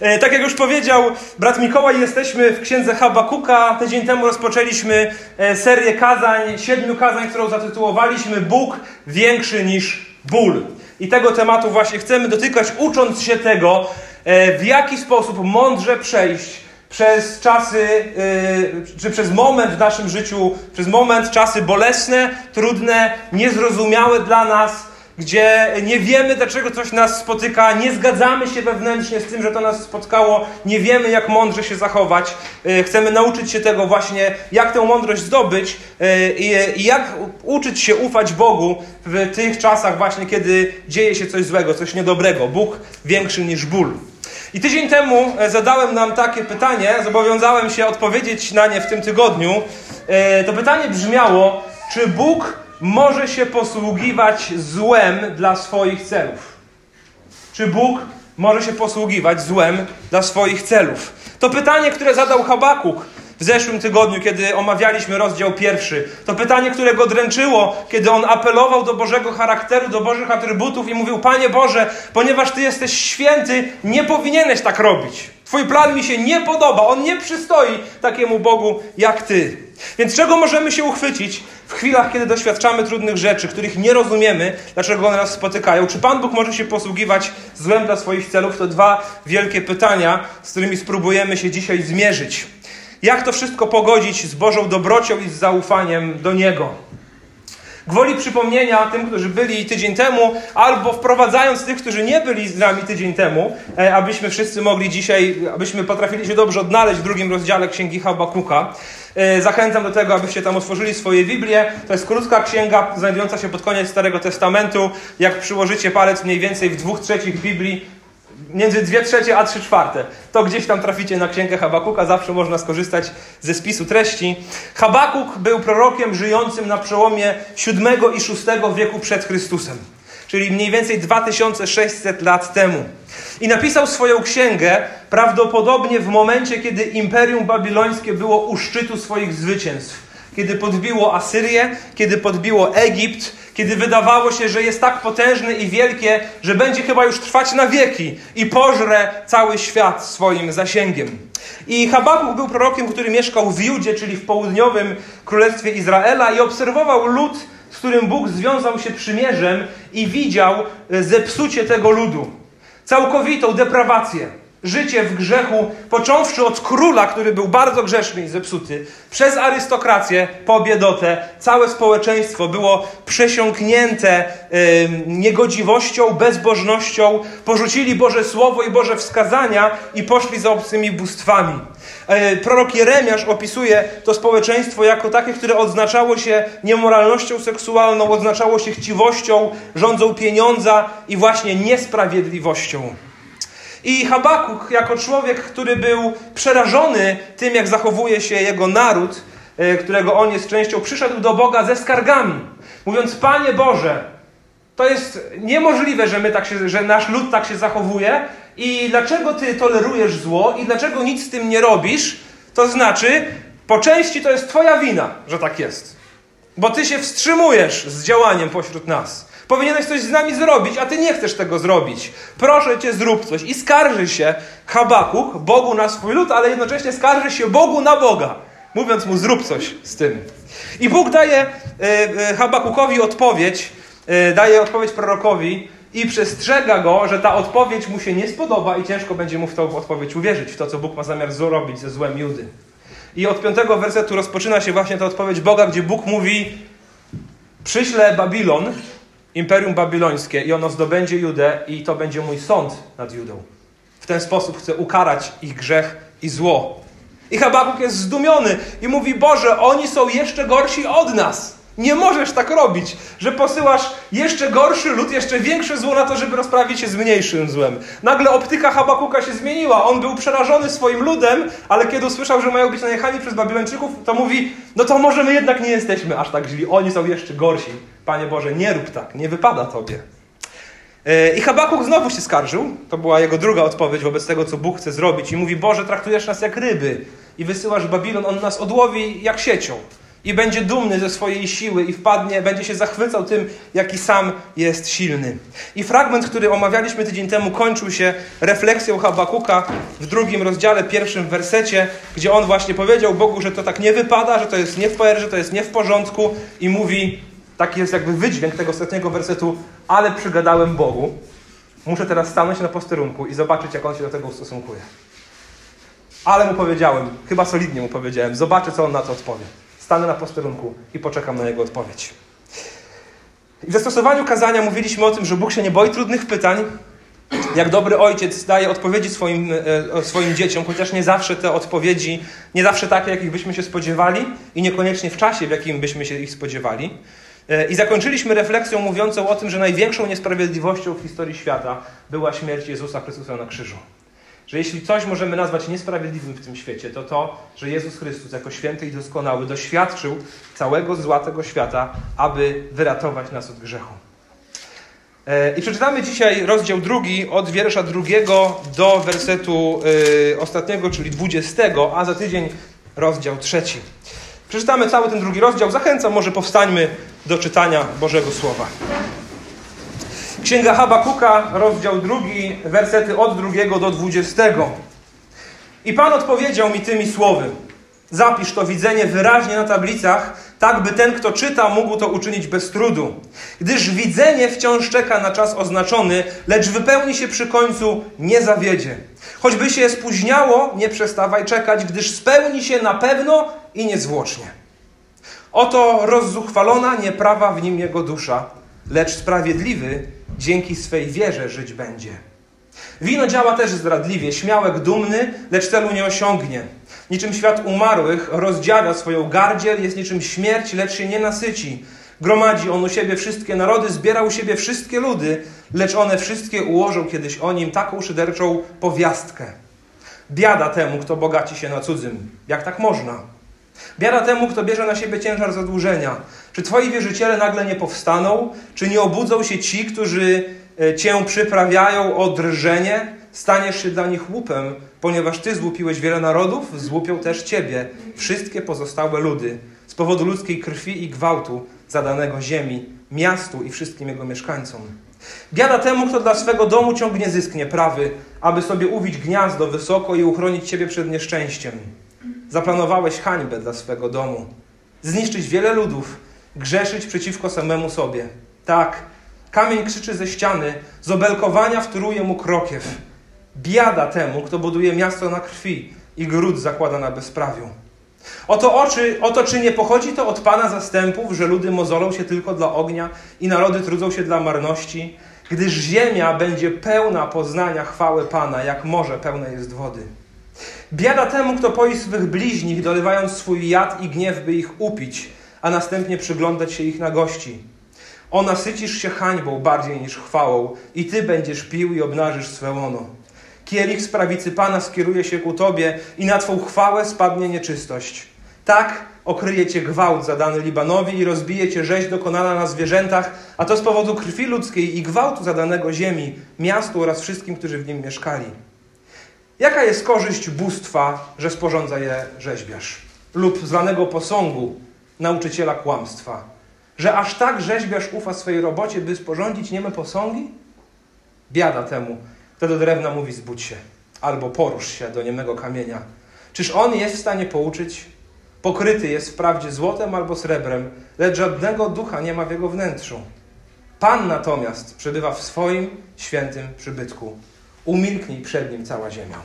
E, tak jak już powiedział brat Mikołaj, jesteśmy w księdze Habakuka. Tydzień temu rozpoczęliśmy e, serię kazań, siedmiu kazań, którą zatytułowaliśmy Bóg większy niż ból. I tego tematu właśnie chcemy dotykać, ucząc się tego, e, w jaki sposób mądrze przejść przez czasy, czy przez moment w naszym życiu, przez moment, czasy bolesne, trudne, niezrozumiałe dla nas gdzie nie wiemy, dlaczego coś nas spotyka, nie zgadzamy się wewnętrznie z tym, że to nas spotkało, nie wiemy, jak mądrze się zachować. E, chcemy nauczyć się tego właśnie, jak tę mądrość zdobyć e, i jak uczyć się ufać Bogu w tych czasach właśnie, kiedy dzieje się coś złego, coś niedobrego. Bóg większy niż ból. I tydzień temu e, zadałem nam takie pytanie, zobowiązałem się odpowiedzieć na nie w tym tygodniu. To pytanie brzmiało, czy Bóg może się posługiwać złem dla swoich celów? Czy Bóg może się posługiwać złem dla swoich celów? To pytanie, które zadał Habakuk w zeszłym tygodniu, kiedy omawialiśmy rozdział pierwszy. To pytanie, które go dręczyło, kiedy on apelował do Bożego charakteru, do Bożych atrybutów i mówił: Panie Boże, ponieważ Ty jesteś święty, nie powinieneś tak robić. Twój plan mi się nie podoba, on nie przystoi takiemu Bogu jak Ty. Więc czego możemy się uchwycić w chwilach, kiedy doświadczamy trudnych rzeczy, których nie rozumiemy, dlaczego one nas spotykają? Czy Pan Bóg może się posługiwać złem dla swoich celów? To dwa wielkie pytania, z którymi spróbujemy się dzisiaj zmierzyć. Jak to wszystko pogodzić z Bożą dobrocią i z zaufaniem do Niego? Gwoli przypomnienia tym, którzy byli tydzień temu, albo wprowadzając tych, którzy nie byli z nami tydzień temu, e, abyśmy wszyscy mogli dzisiaj, abyśmy potrafili się dobrze odnaleźć w drugim rozdziale Księgi Habakuka. E, zachęcam do tego, abyście tam otworzyli swoje Biblię. To jest krótka księga, znajdująca się pod koniec Starego Testamentu. Jak przyłożycie palec mniej więcej w dwóch trzecich Biblii, między dwie trzecie a trzy czwarte. To gdzieś tam traficie na księgę Habakuka, zawsze można skorzystać ze spisu treści. Habakuk był prorokiem żyjącym na przełomie VII i VI wieku przed Chrystusem, czyli mniej więcej 2600 lat temu. I napisał swoją księgę prawdopodobnie w momencie, kiedy Imperium Babilońskie było u szczytu swoich zwycięstw. Kiedy podbiło Asyrię, kiedy podbiło Egipt, kiedy wydawało się, że jest tak potężne i wielkie, że będzie chyba już trwać na wieki i pożre cały świat swoim zasięgiem. I Habakuk był prorokiem, który mieszkał w Judzie, czyli w południowym królestwie Izraela i obserwował lud, z którym Bóg związał się przymierzem i widział e, zepsucie tego ludu. Całkowitą deprawację życie w grzechu, począwszy od króla, który był bardzo grzeszny i zepsuty, przez arystokrację po biedotę, całe społeczeństwo było przesiąknięte niegodziwością, bezbożnością, porzucili Boże Słowo i Boże wskazania i poszli za obcymi bóstwami. Y, prorok Jeremiasz opisuje to społeczeństwo jako takie, które odznaczało się niemoralnością seksualną, odznaczało się chciwością, rządzą pieniądza i właśnie niesprawiedliwością. I Habakuk, jako człowiek, który był przerażony tym, jak zachowuje się jego naród, e, którego on jest częścią, przyszedł do Boga ze skargami, mówiąc: Panie Boże, to jest niemożliwe, że, my tak się, że nasz lud tak się zachowuje, i dlaczego Ty tolerujesz zło, i dlaczego nic z tym nie robisz? To znaczy, po części to jest Twoja wina, że tak jest. Bo Ty się wstrzymujesz z działaniem pośród nas. Powinieneś coś z nami zrobić, a ty nie chcesz tego zrobić. Proszę cię, zrób coś. I skarży się Habakuk Bogu na swój lud, ale jednocześnie skarży się Bogu na Boga, mówiąc mu: zrób coś z tym. I Bóg daje e, e, Habakukowi odpowiedź, e, daje odpowiedź prorokowi i przestrzega go, że ta odpowiedź mu się nie spodoba i ciężko będzie mu w tą odpowiedź uwierzyć, w to, co Bóg ma zamiar zrobić ze złem Judy. I od piątego wersetu rozpoczyna się właśnie ta odpowiedź Boga, gdzie Bóg mówi: Przyślę Babilon, imperium babilońskie i ono zdobędzie Judę i to będzie mój sąd nad Judą. W ten sposób chcę ukarać ich grzech i zło. I Habakuk jest zdumiony i mówi: Boże, oni są jeszcze gorsi od nas. Nie możesz tak robić, że posyłasz jeszcze gorszy lud, jeszcze większe zło na to, żeby rozprawić się z mniejszym złem. Nagle optyka Habakuka się zmieniła. On był przerażony swoim ludem, ale kiedy usłyszał, że mają być najechani przez Babilończyków, to mówi: No to może my jednak nie jesteśmy aż tak źli. Oni są jeszcze gorsi. Panie Boże, nie rób tak, nie wypada Tobie. E, I Habakuk znowu się skarżył. To była jego druga odpowiedź wobec tego, co Bóg chce zrobić. I mówi: Boże, traktujesz nas jak ryby i wysyłasz Babilon, on nas odłowi jak siecią. I będzie dumny ze swojej siły i wpadnie, będzie się zachwycał tym, jaki sam jest silny. I fragment, który omawialiśmy tydzień temu, kończył się refleksją Habakuka w drugim rozdziale, pierwszym wersecie, gdzie on właśnie powiedział Bogu, że to tak nie wypada, że to jest nie w że to jest nie w porządku i mówi, taki jest jakby wydźwięk tego ostatniego wersetu, ale przygadałem Bogu. Muszę teraz stanąć na posterunku i zobaczyć, jak on się do tego ustosunkuje. Ale mu powiedziałem, chyba solidnie mu powiedziałem, zobaczę, co on na to odpowie. Stanę na posterunku i poczekam na jego odpowiedź. I w zastosowaniu kazania mówiliśmy o tym, że Bóg się nie boi trudnych pytań. Jak dobry ojciec daje odpowiedzi swoim, e, swoim dzieciom, chociaż nie zawsze te odpowiedzi, nie zawsze takie, jakich byśmy się spodziewali i niekoniecznie w czasie, w jakim byśmy się ich spodziewali. E, I zakończyliśmy refleksją mówiącą o tym, że największą niesprawiedliwością w historii świata była śmierć Jezusa Chrystusa na krzyżu. Że jeśli coś możemy nazwać niesprawiedliwym w tym świecie, to to, że Jezus Chrystus jako święty i doskonały doświadczył całego zła tego świata, aby wyratować nas od grzechu. E, I przeczytamy dzisiaj rozdział drugi, od wiersza drugiego do wersetu yy, ostatniego, czyli dwudziestego, a za tydzień rozdział trzeci. Przeczytamy cały ten drugi rozdział. Zachęcam, może powstańmy do czytania Bożego Słowa. Księga Habakuka, rozdział drugi, wersety od drugiego do dwudziestego. I Pan odpowiedział mi tymi słowy. Zapisz to widzenie wyraźnie na tablicach, tak by ten, kto czyta, mógł to uczynić bez trudu. Gdyż widzenie wciąż czeka na czas oznaczony, lecz wypełni się przy końcu, nie zawiedzie. Choćby się spóźniało, nie przestawaj czekać, gdyż spełni się na pewno i niezwłocznie. Oto rozzuchwalona nieprawa w nim jego dusza, lecz sprawiedliwy dzięki swej wierze żyć będzie. Wino działa też zdradliwie, śmiałek dumny, lecz celu nie osiągnie. Niczym świat umarłych rozdziawia swoją gardziel, jest niczym śmierć, lecz się nie nasyci. Gromadzi on u siebie wszystkie narody, zbiera u siebie wszystkie ludy, lecz one wszystkie ułożą kiedyś o nim taką szyderczą powiastkę. Biada temu, kto bogaci się na cudzym. Jak tak można? Biada temu, kto bierze na siebie ciężar zadłużenia. Czy twoi wierzyciele nagle nie powstaną? Czy nie obudzą się ci, którzy e, cię przyprawiają o drżenie? Staniesz się dla nich łupem, ponieważ ty złupiłeś wiele narodów, złupią też ciebie, wszystkie pozostałe ludy, z powodu ludzkiej krwi i gwałtu zadanego ziemi, miastu i wszystkim jego mieszkańcom. Biada temu, kto dla swego domu ciągnie zysk nieprawy, aby sobie uwić gniazdo wysoko i uchronić ciebie przed nieszczęściem. Zaplanowałeś hańbę dla swego domu, zniszczyć wiele ludów, grzeszyć przeciwko samemu sobie. Tak, kamień krzyczy ze ściany, z obelkowania wtóruje mu krokiew. Biada temu, kto buduje miasto na krwi i gród zakłada na bezprawiu. Oto, oczy, oto czy nie pochodzi to od Pana zastępów, że ludy mozolą się tylko dla ognia i narody trudzą się dla marności, gdyż ziemia będzie pełna poznania chwały Pana, jak morze pełne jest wody. Biada temu, kto poi swych bliźnich, dolewając swój jad i gniew, by ich upić, a następnie przyglądać się ich nagości. O, nasycisz się hańbą bardziej niż chwałą i Ty będziesz pił i obnażysz swe łono. Kielich z prawicy Pana skieruje się ku Tobie i na Twą chwałę spadnie nieczystość. Tak okryje Cię gwałt zadany Libanowi i rozbije Cię rzeź dokonana na zwierzętach, a to z powodu krwi ludzkiej i gwałtu zadanego ziemi, miastu oraz wszystkim, którzy w nim mieszkali. Jaka jest korzyść bóstwa, że sporządza je rzeźbiarz? Lub zlanego posągu, nauczyciela kłamstwa? Że aż tak rzeźbiarz ufa swojej robocie, by sporządzić nieme posągi? Biada temu, kto do drewna mówi zbudź się, albo porusz się do niemego kamienia. Czyż on jest w stanie pouczyć? Pokryty jest wprawdzie złotem albo srebrem, lecz żadnego ducha nie ma w jego wnętrzu. Pan natomiast przebywa w swoim świętym przybytku umilknij przed Nim cała ziemia.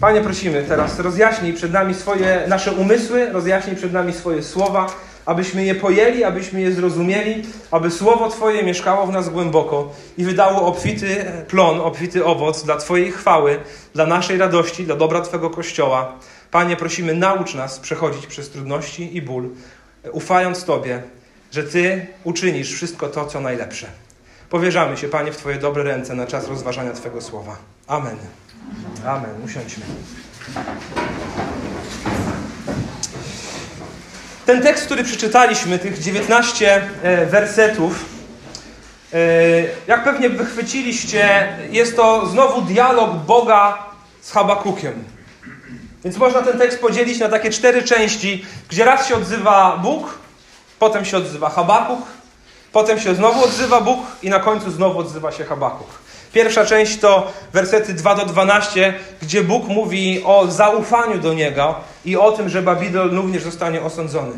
Panie, prosimy teraz, rozjaśnij przed nami swoje, nasze umysły, rozjaśnij przed nami swoje słowa, abyśmy je pojęli, abyśmy je zrozumieli, aby Słowo Twoje mieszkało w nas głęboko i wydało obfity plon, obfity owoc dla Twojej chwały, dla naszej radości, dla dobra Twego Kościoła. Panie, prosimy, naucz nas przechodzić przez trudności i ból, ufając Tobie, że Ty uczynisz wszystko to, co najlepsze. Powierzamy się, Panie, w Twoje dobre ręce na czas rozważania Twojego słowa. Amen. Amen. Usiądźmy. Ten tekst, który przeczytaliśmy, tych 19 e, wersetów, e, jak pewnie wychwyciliście, jest to znowu dialog Boga z Habakukiem. Więc można ten tekst podzielić na takie cztery części, gdzie raz się odzywa Bóg, potem się odzywa Habakuk, potem się znowu odzywa Bóg i na końcu znowu odzywa się Habakuk. Pierwsza część to wersety 2 do 12, gdzie Bóg mówi o zaufaniu do Niego i o tym, że Babilon również zostanie osądzony.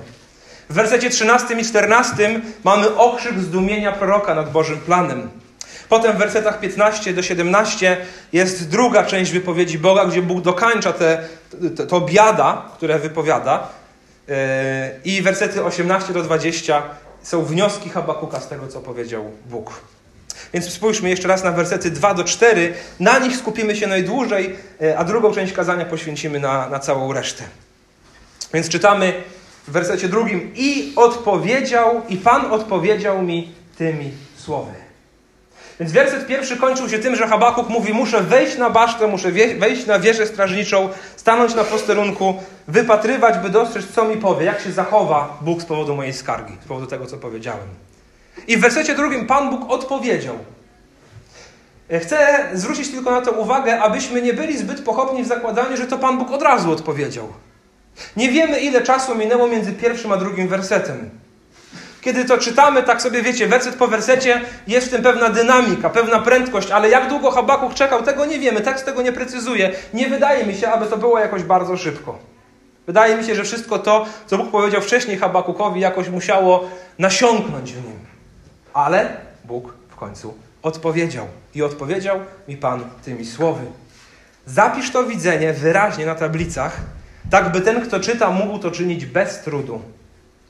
W wersecie 13 i 14 mamy okrzyk zdumienia proroka nad Bożym planem. Potem w wersetach 15 do 17 jest druga część wypowiedzi Boga, gdzie Bóg dokańcza te, te, to biada, które wypowiada. Yy, I wersety 18 do 20 są wnioski Habakuka z tego, co powiedział Bóg. Więc spójrzmy jeszcze raz na wersety 2 do 4. Na nich skupimy się najdłużej, yy, a drugą część kazania poświęcimy na, na całą resztę. Więc czytamy w wersecie drugim i odpowiedział, i Pan odpowiedział mi tymi słowy. Więc werset pierwszy kończył się tym, że Habakuk mówi: Muszę wejść na basztę, muszę wejść na wieżę strażniczą, stanąć na posterunku, wypatrywać, by dostrzec, co mi powie, jak się zachowa Bóg z powodu mojej skargi, z powodu tego, co powiedziałem. I w wersecie drugim Pan Bóg odpowiedział. Chcę zwrócić tylko na to uwagę, abyśmy nie byli zbyt pochopni w zakładaniu, że to Pan Bóg od razu odpowiedział. Nie wiemy, ile czasu minęło między pierwszym a drugim wersetem. Kiedy to czytamy, tak sobie wiecie, werset po wersecie, jest w tym pewna dynamika, pewna prędkość, ale jak długo Habakuk czekał, tego nie wiemy, tekst tego nie precyzuje. Nie wydaje mi się, aby to było jakoś bardzo szybko. Wydaje mi się, że wszystko to, co Bóg powiedział wcześniej Habakukowi, jakoś musiało nasiąknąć w nim. Ale Bóg w końcu odpowiedział. I odpowiedział mi Pan tymi słowy. Zapisz to widzenie wyraźnie na tablicach, tak by ten, kto czyta, mógł to czynić bez trudu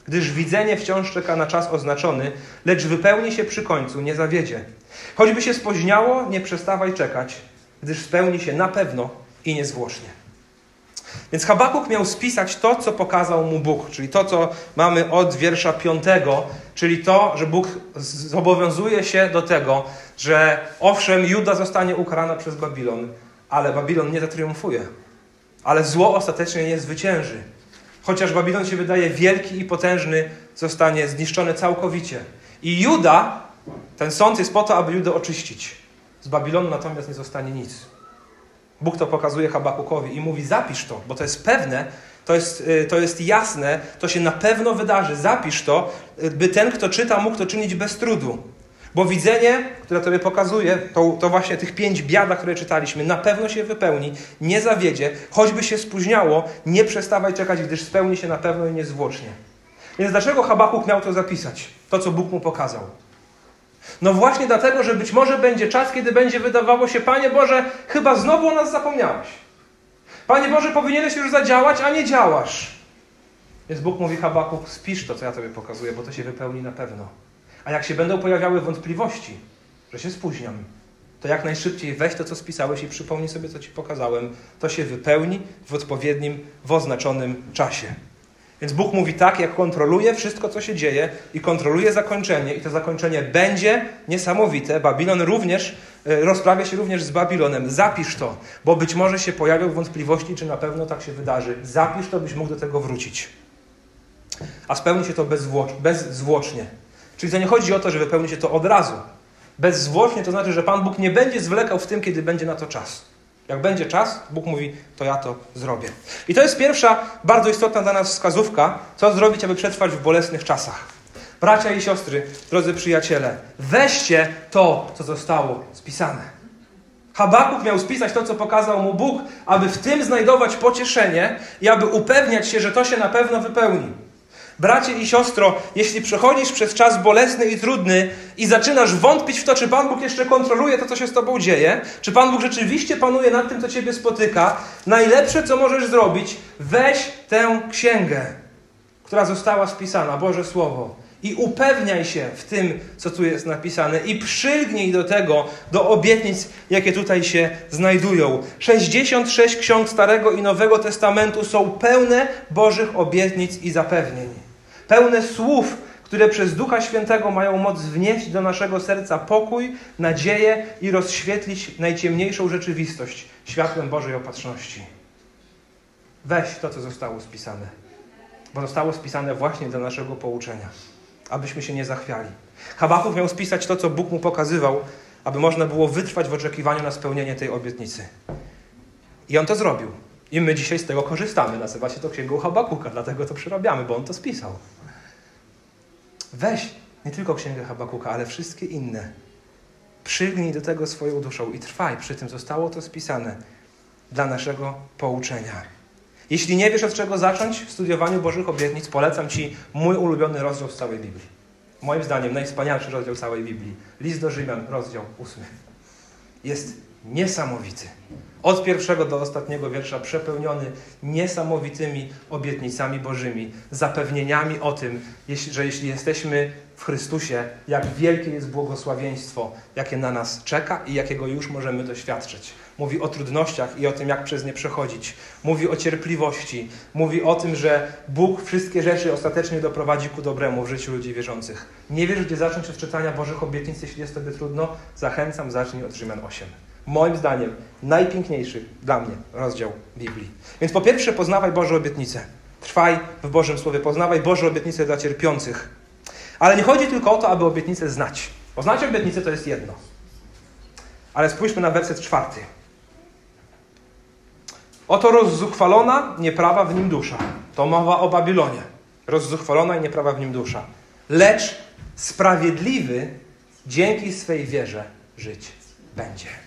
gdyż widzenie wciąż czeka na czas oznaczony, lecz wypełni się przy końcu, nie zawiedzie. Choćby się spóźniało, nie przestawaj czekać, gdyż spełni się na pewno i niezwłocznie. Więc Habakuk miał spisać to, co pokazał mu Bóg, czyli to, co mamy od wiersza piątego, czyli to, że Bóg zobowiązuje się do tego, że owszem, Juda zostanie ukarana przez Babilon, ale Babilon nie zatriumfuje. Ale zło ostatecznie nie zwycięży. Chociaż Babilon się wydaje wielki i potężny, zostanie zniszczony całkowicie. I Juda, ten sąd jest po to, aby Judę oczyścić. Z Babilonu natomiast nie zostanie nic. Bóg to pokazuje Habakukowi i mówi: zapisz to, bo to jest pewne, to jest, y, to jest jasne, to się na pewno wydarzy. Zapisz to, y, by ten, kto czyta, mógł to czynić bez trudu. Bo widzenie, które Tobie pokazuje, to, to właśnie tych pięć biada, które czytaliśmy, na pewno się wypełni, nie zawiedzie, choćby się spóźniało, nie przestawaj czekać, gdyż spełni się na pewno i niezwłocznie. Więc dlaczego Habakuk miał to zapisać? To, co Bóg mu pokazał. No właśnie dlatego, że być może będzie czas, kiedy będzie wydawało się, Panie Boże, chyba znowu o nas zapomniałeś. Panie Boże, powinieneś już zadziałać, a nie działasz. Więc Bóg mówi Habakuk, spisz to, co ja Tobie pokazuję, bo to się wypełni na pewno. A jak się będą pojawiały wątpliwości, że się spóźniam, to jak najszybciej weź to, co spisałeś i przypomnij sobie, co Ci pokazałem. To się wypełni w odpowiednim, w oznaczonym czasie. Więc Bóg mówi tak, jak kontroluje wszystko, co się dzieje i kontroluje zakończenie, i to zakończenie będzie niesamowite. Babilon również, e, rozprawia się również z Babilonem. Zapisz to, bo być może się pojawią wątpliwości, czy na pewno tak się wydarzy. Zapisz to, byś mógł do tego wrócić. A spełni się to bezzwłocznie. Czyli to nie chodzi o to, że wypełni się to od razu. Bezzwłocznie to znaczy, że Pan Bóg nie będzie zwlekał w tym, kiedy będzie na to czas. Jak będzie czas, Bóg mówi, to ja to zrobię. I to jest pierwsza, bardzo istotna dla nas wskazówka, co zrobić, aby przetrwać w bolesnych czasach. Bracia i siostry, drodzy przyjaciele, weźcie to, co zostało spisane. Habakuk miał spisać to, co pokazał mu Bóg, aby w tym znajdować pocieszenie i aby upewniać się, że to się na pewno wypełni. Bracie i siostro, jeśli przechodzisz przez czas bolesny i trudny i zaczynasz wątpić w to, czy Pan Bóg jeszcze kontroluje to, co się z Tobą dzieje, czy Pan Bóg rzeczywiście panuje nad tym, co Ciebie spotyka, najlepsze, co możesz zrobić, weź tę księgę, która została spisana, Boże Słowo, i upewniaj się w tym, co tu jest napisane, i przylgnij do tego, do obietnic, jakie tutaj się znajdują. 66 ksiąg Starego i Nowego Testamentu są pełne Bożych obietnic i zapewnień pełne słów, które przez Ducha Świętego mają moc wnieść do naszego serca pokój, nadzieję i rozświetlić najciemniejszą rzeczywistość światłem Bożej opatrzności. Weź to, co zostało spisane, bo zostało spisane właśnie do naszego pouczenia, abyśmy się nie zachwiali. Habakuk miał spisać to, co Bóg mu pokazywał, aby można było wytrwać w oczekiwaniu na spełnienie tej obietnicy. I on to zrobił. I my dzisiaj z tego korzystamy. Nazywa się to Księgą Habakuka, dlatego to przerabiamy, bo on to spisał. Weź nie tylko Księgę Habakuka, ale wszystkie inne. Przygnij do tego swoją duszą i trwaj przy tym. Zostało to spisane dla naszego pouczenia. Jeśli nie wiesz od czego zacząć w studiowaniu Bożych obietnic, polecam Ci mój ulubiony rozdział z całej Biblii. Moim zdaniem najwspanialszy rozdział całej Biblii. List do Rzymian, rozdział ósmy. Jest niesamowity. Od pierwszego do ostatniego wiersza przepełniony niesamowitymi obietnicami Bożymi, zapewnieniami o tym, że jeśli jesteśmy w Chrystusie, jak wielkie jest błogosławieństwo, jakie na nas czeka i jakiego już możemy doświadczyć. Mówi o trudnościach i o tym, jak przez nie przechodzić. Mówi o cierpliwości. Mówi o tym, że Bóg wszystkie rzeczy ostatecznie doprowadzi ku dobremu w życiu ludzi wierzących. Nie wiesz, gdzie zacząć od czytania Bożych obietnic, jeśli jest Tobie trudno? Zachęcam, zacznij od Rzymian 8 moim zdaniem, najpiękniejszy dla mnie rozdział Biblii. Więc po pierwsze, poznawaj Boże obietnice. Trwaj w Bożym Słowie, poznawaj Boże obietnice dla cierpiących. Ale nie chodzi tylko o to, aby obietnice znać. Poznać obietnice to jest jedno. Ale spójrzmy na werset czwarty. Oto rozzuchwalona, nieprawa w nim dusza. To mowa o Babilonie. Rozzuchwalona i nieprawa w nim dusza. Lecz sprawiedliwy dzięki swej wierze żyć będzie.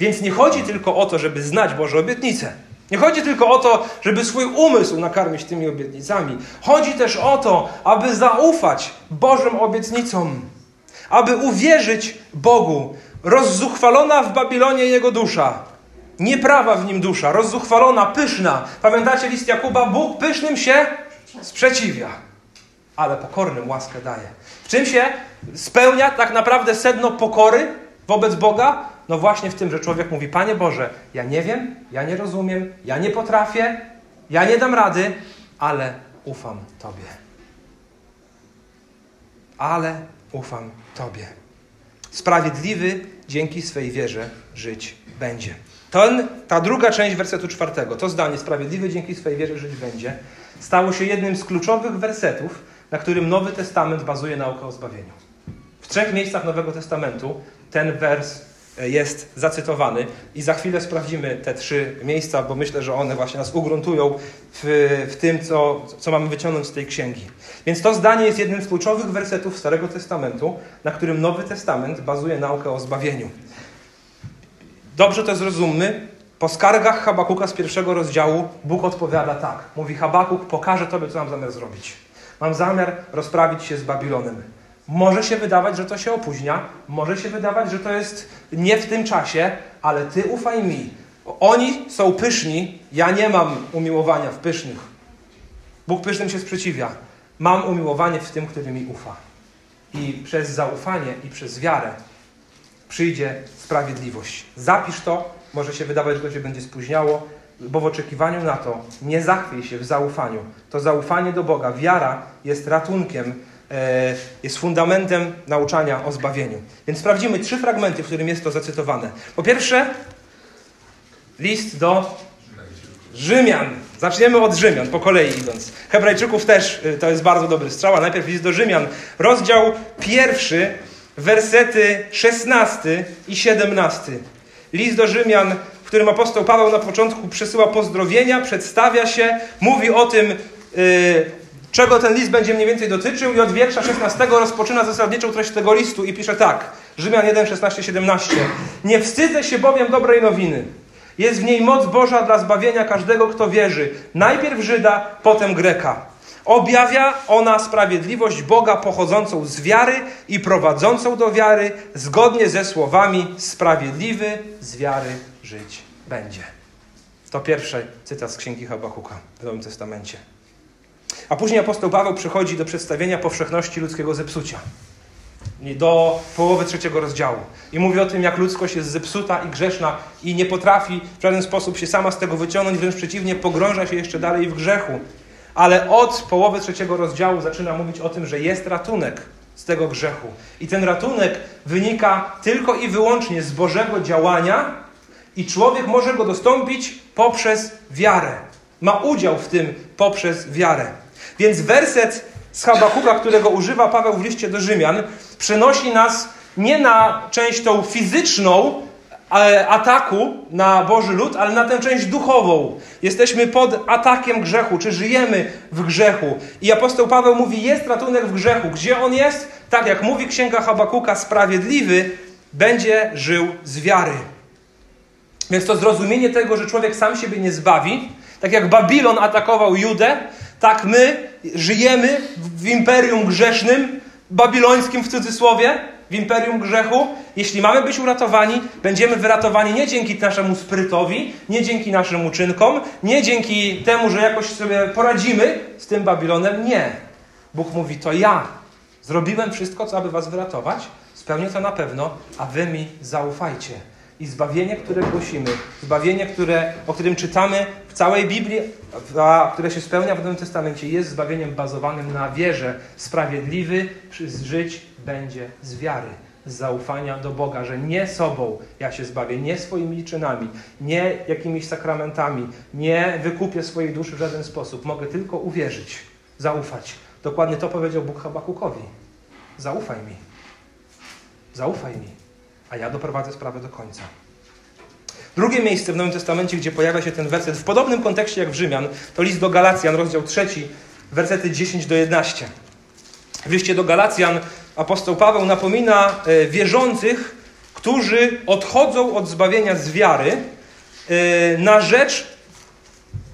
Więc nie chodzi tylko o to, żeby znać Boże obietnice. Nie chodzi tylko o to, żeby swój umysł nakarmić tymi obietnicami. Chodzi też o to, aby zaufać Bożym obietnicom, aby uwierzyć Bogu. Rozzuchwalona w Babilonie jego dusza, nieprawa w nim dusza, rozzuchwalona, pyszna. Pamiętacie list Jakuba? Bóg pysznym się sprzeciwia, ale pokornym łaskę daje. W czym się spełnia tak naprawdę sedno pokory wobec Boga? No właśnie w tym, że człowiek mówi: Panie Boże, ja nie wiem, ja nie rozumiem, ja nie potrafię, ja nie dam rady, ale ufam Tobie. Ale ufam Tobie. Sprawiedliwy dzięki swej wierze żyć będzie. Ten, ta druga część wersetu czwartego, to zdanie, sprawiedliwy dzięki swej wierze żyć będzie, stało się jednym z kluczowych wersetów, na którym Nowy Testament bazuje naukę o zbawieniu. W trzech miejscach Nowego Testamentu ten wers jest zacytowany i za chwilę sprawdzimy te trzy miejsca, bo myślę, że one właśnie nas ugruntują w, w tym, co, co mamy wyciągnąć z tej księgi. Więc to zdanie jest jednym z kluczowych wersetów Starego Testamentu, na którym Nowy Testament bazuje naukę o zbawieniu. Dobrze to zrozummy. Po skargach Habakuka z pierwszego rozdziału Bóg odpowiada tak. Mówi Habakuk, pokażę Tobie, co mam zamiar zrobić. Mam zamiar rozprawić się z Babilonem. Może się wydawać, że to się opóźnia, może się wydawać, że to jest nie w tym czasie, ale ty ufaj mi. Oni są pyszni, ja nie mam umiłowania w pysznych. Bóg pysznym się sprzeciwia. Mam umiłowanie w tym, który mi ufa. I przez zaufanie i przez wiarę przyjdzie sprawiedliwość. Zapisz to, może się wydawać, że to się będzie spóźniało, bo w oczekiwaniu na to nie zachwiej się w zaufaniu. To zaufanie do Boga, wiara jest ratunkiem jest fundamentem nauczania o zbawieniu. Więc sprawdzimy trzy fragmenty, w którym jest to zacytowane. Po pierwsze, list do Rzymian. Zaczniemy od Rzymian, po kolei idąc. Hebrajczyków też y, to jest bardzo dobry strzał. Najpierw list do Rzymian, rozdział pierwszy, wersety 16 i 17. List do Rzymian, w którym apostoł Paweł na początku przesyła pozdrowienia, przedstawia się, mówi o tym, yy, czego ten list będzie mniej więcej dotyczył i od wiersza 16 rozpoczyna zasadniczą treść tego listu i pisze tak. Rzymian 1, 16, 17. Nie wstydzę się bowiem dobrej nowiny. Jest w niej moc Boża dla zbawienia każdego, kto wierzy. Najpierw Żyda, potem Greka. Objawia ona sprawiedliwość Boga pochodzącą z wiary i prowadzącą do wiary, zgodnie ze słowami: Sprawiedliwy z wiary żyć będzie. To pierwszy cytat z księgi Habakuka w Nowym Testamencie. A później apostoł Paweł przychodzi do przedstawienia powszechności ludzkiego zepsucia. Do połowy trzeciego rozdziału. I mówi o tym, jak ludzkość jest zepsuta i grzeszna i nie potrafi w żaden sposób się sama z tego wyciągnąć, wręcz przeciwnie, pogrąża się jeszcze dalej w grzechu. Ale od połowy trzeciego rozdziału zaczyna mówić o tym, że jest ratunek z tego grzechu. I ten ratunek wynika tylko i wyłącznie z Bożego działania, i człowiek może go dostąpić poprzez wiarę. Ma udział w tym poprzez wiarę. Więc werset z Habakuka, którego używa Paweł w liście do Rzymian, przenosi nas nie na część tą fizyczną, ataku na Boży lud, ale na tę część duchową. Jesteśmy pod atakiem grzechu, czy żyjemy w grzechu. I apostoł Paweł mówi: Jest ratunek w grzechu. Gdzie on jest? Tak jak mówi księga Habakuka, sprawiedliwy będzie żył z wiary. Więc to zrozumienie tego, że człowiek sam siebie nie zbawi, tak jak Babilon atakował Judę, tak my żyjemy w imperium grzesznym, babilońskim w cudzysłowie, w imperium grzechu. Jeśli mamy być uratowani, będziemy wyratowani nie dzięki naszemu sprytowi, nie dzięki naszym uczynkom, nie dzięki temu, że jakoś sobie poradzimy z tym Babilonem. Nie. Bóg mówi: To ja zrobiłem wszystko, co aby was wyratować, spełnię to na pewno, a wy mi zaufajcie. I zbawienie, które głosimy, zbawienie, które, o którym czytamy w całej Biblii, a które się spełnia w Nowym Testamencie, jest zbawieniem bazowanym na wierze. Sprawiedliwy żyć będzie z wiary, z zaufania do Boga, że nie sobą ja się zbawię, nie swoimi czynami, nie jakimiś sakramentami, nie wykupię swojej duszy w żaden sposób. Mogę tylko uwierzyć, zaufać. Dokładnie to powiedział Bóg Habakukowi. Zaufaj mi. Zaufaj mi, a ja doprowadzę sprawę do końca. Drugie miejsce w Nowym Testamencie, gdzie pojawia się ten werset w podobnym kontekście jak w Rzymian, to list do Galacjan, rozdział 3, wersety 10 do 11. W liście do Galacjan apostoł Paweł napomina e, wierzących, którzy odchodzą od zbawienia z wiary e, na rzecz,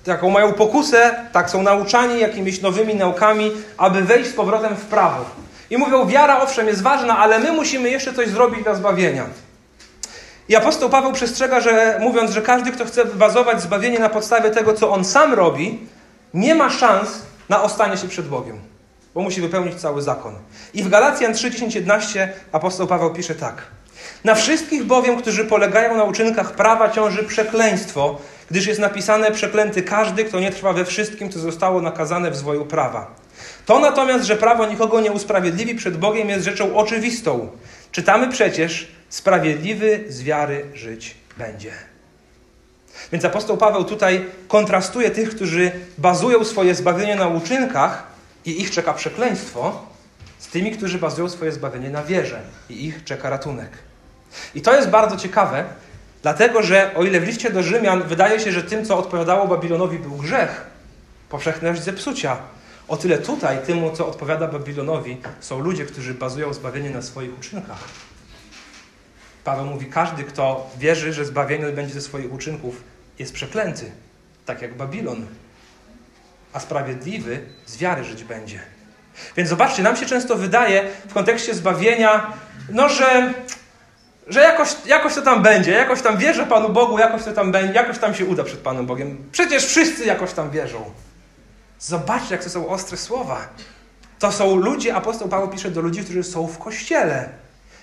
taką mają pokusę, tak są nauczani jakimiś nowymi naukami, aby wejść z powrotem w prawo. I mówią, wiara owszem jest ważna, ale my musimy jeszcze coś zrobić dla zbawienia. I apostoł Paweł przestrzega, że mówiąc, że każdy, kto chce bazować zbawienie na podstawie tego, co on sam robi, nie ma szans na ostanie się przed Bogiem, bo musi wypełnić cały zakon. I w Galacjan 3, 10, 11 apostoł Paweł pisze tak. Na wszystkich bowiem, którzy polegają na uczynkach prawa, ciąży przekleństwo, gdyż jest napisane przeklęty każdy, kto nie trwa we wszystkim, co zostało nakazane w zwoju prawa. To natomiast, że prawo nikogo nie usprawiedliwi przed Bogiem jest rzeczą oczywistą. Czytamy przecież, sprawiedliwy z wiary żyć będzie. Więc apostoł Paweł tutaj kontrastuje tych, którzy bazują swoje zbawienie na uczynkach i ich czeka przekleństwo, z tymi, którzy bazują swoje zbawienie na wierze i ich czeka ratunek. I to jest bardzo ciekawe, dlatego że o ile w liście do Rzymian wydaje się, że tym, co odpowiadało Babilonowi, był grzech, powszechność zepsucia, o tyle tutaj, temu, co odpowiada Babilonowi, są ludzie, którzy bazują zbawienie na swoich uczynkach. Paweł mówi, każdy, kto wierzy, że zbawienie będzie ze swoich uczynków, jest przeklęty, tak jak Babilon. A sprawiedliwy z wiary żyć będzie. Więc zobaczcie, nam się często wydaje w kontekście zbawienia, no że, że jakoś, jakoś to tam będzie, jakoś tam wierzę Panu Bogu, jakoś to tam będzie, jakoś tam się uda przed Panem Bogiem. Przecież wszyscy jakoś tam wierzą. Zobaczcie, jak to są ostre słowa. To są ludzie, apostoł Paweł pisze do ludzi, którzy są w kościele.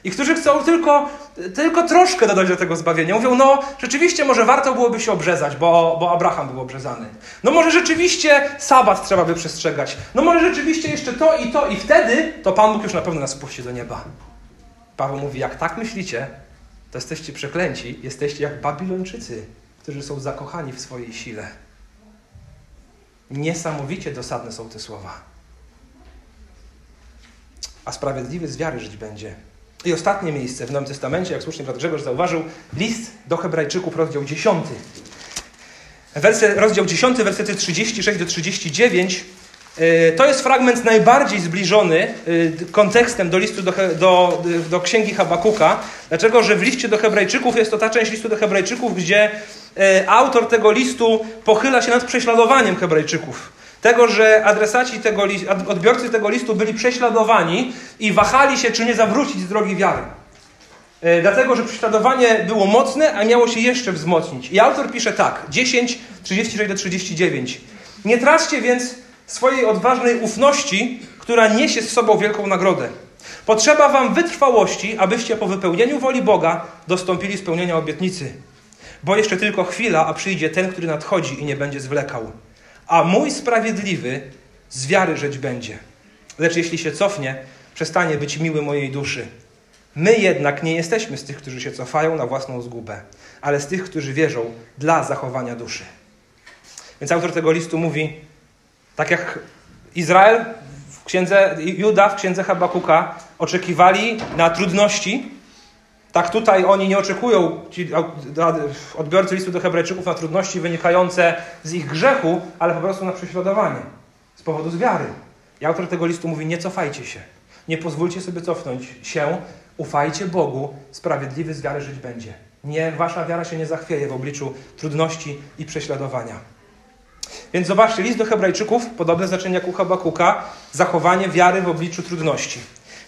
I którzy chcą tylko, tylko troszkę dodać do tego zbawienia. Mówią, no rzeczywiście może warto byłoby się obrzezać, bo, bo Abraham był obrzezany. No może rzeczywiście sabat trzeba by przestrzegać. No może rzeczywiście jeszcze to i to i wtedy to Pan Bóg już na pewno nas puści do nieba. Paweł mówi, jak tak myślicie, to jesteście przeklęci, jesteście jak Babilończycy, którzy są zakochani w swojej sile. Niesamowicie dosadne są te słowa. A sprawiedliwy z wiary żyć będzie. I ostatnie miejsce w Nowym Testamencie, jak słusznie brat Grzegorz zauważył, list do Hebrajczyków, rozdział 10. Werset, rozdział 10, wersety 36 do 39. E, to jest fragment najbardziej zbliżony e, kontekstem do listu do, do, do księgi Habakuka. Dlaczego? Że w liście do Hebrajczyków jest to ta część listu do Hebrajczyków, gdzie autor tego listu pochyla się nad prześladowaniem Hebrajczyków tego, że adresaci tego, odbiorcy tego listu byli prześladowani i wahali się, czy nie zawrócić z drogi wiary. E, dlatego, że prześladowanie było mocne, a miało się jeszcze wzmocnić. I autor pisze tak, 10, 36 do 39. Nie traćcie więc swojej odważnej ufności, która niesie z sobą wielką nagrodę. Potrzeba wam wytrwałości, abyście po wypełnieniu woli Boga dostąpili spełnienia obietnicy. Bo jeszcze tylko chwila, a przyjdzie ten, który nadchodzi i nie będzie zwlekał a mój sprawiedliwy z wiary żyć będzie. Lecz jeśli się cofnie, przestanie być miły mojej duszy. My jednak nie jesteśmy z tych, którzy się cofają na własną zgubę, ale z tych, którzy wierzą dla zachowania duszy. Więc autor tego listu mówi, tak jak Izrael w księdze Juda w księdze Habakuka oczekiwali na trudności, Tak tutaj oni nie oczekują, ci odbiorcy listu do Hebrajczyków, na trudności wynikające z ich grzechu, ale po prostu na prześladowanie z powodu z wiary. I autor tego listu mówi: Nie cofajcie się, nie pozwólcie sobie cofnąć się, ufajcie Bogu, sprawiedliwy z wiary żyć będzie. Nie, wasza wiara się nie zachwieje w obliczu trudności i prześladowania. Więc zobaczcie, list do Hebrajczyków, podobne znaczenie jak u Habakuka, zachowanie wiary w obliczu trudności.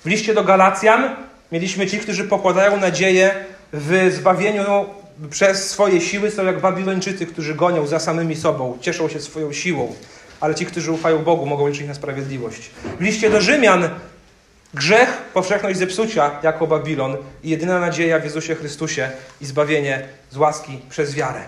W liście do Galacjan mieliśmy ci, którzy pokładają nadzieję w zbawieniu przez swoje siły, są jak Babilończycy, którzy gonią za samymi sobą, cieszą się swoją siłą, ale ci, którzy ufają Bogu, mogą liczyć na sprawiedliwość. W liście do Rzymian grzech, powszechność zepsucia jako Babilon i jedyna nadzieja w Jezusie Chrystusie i zbawienie z łaski przez wiarę.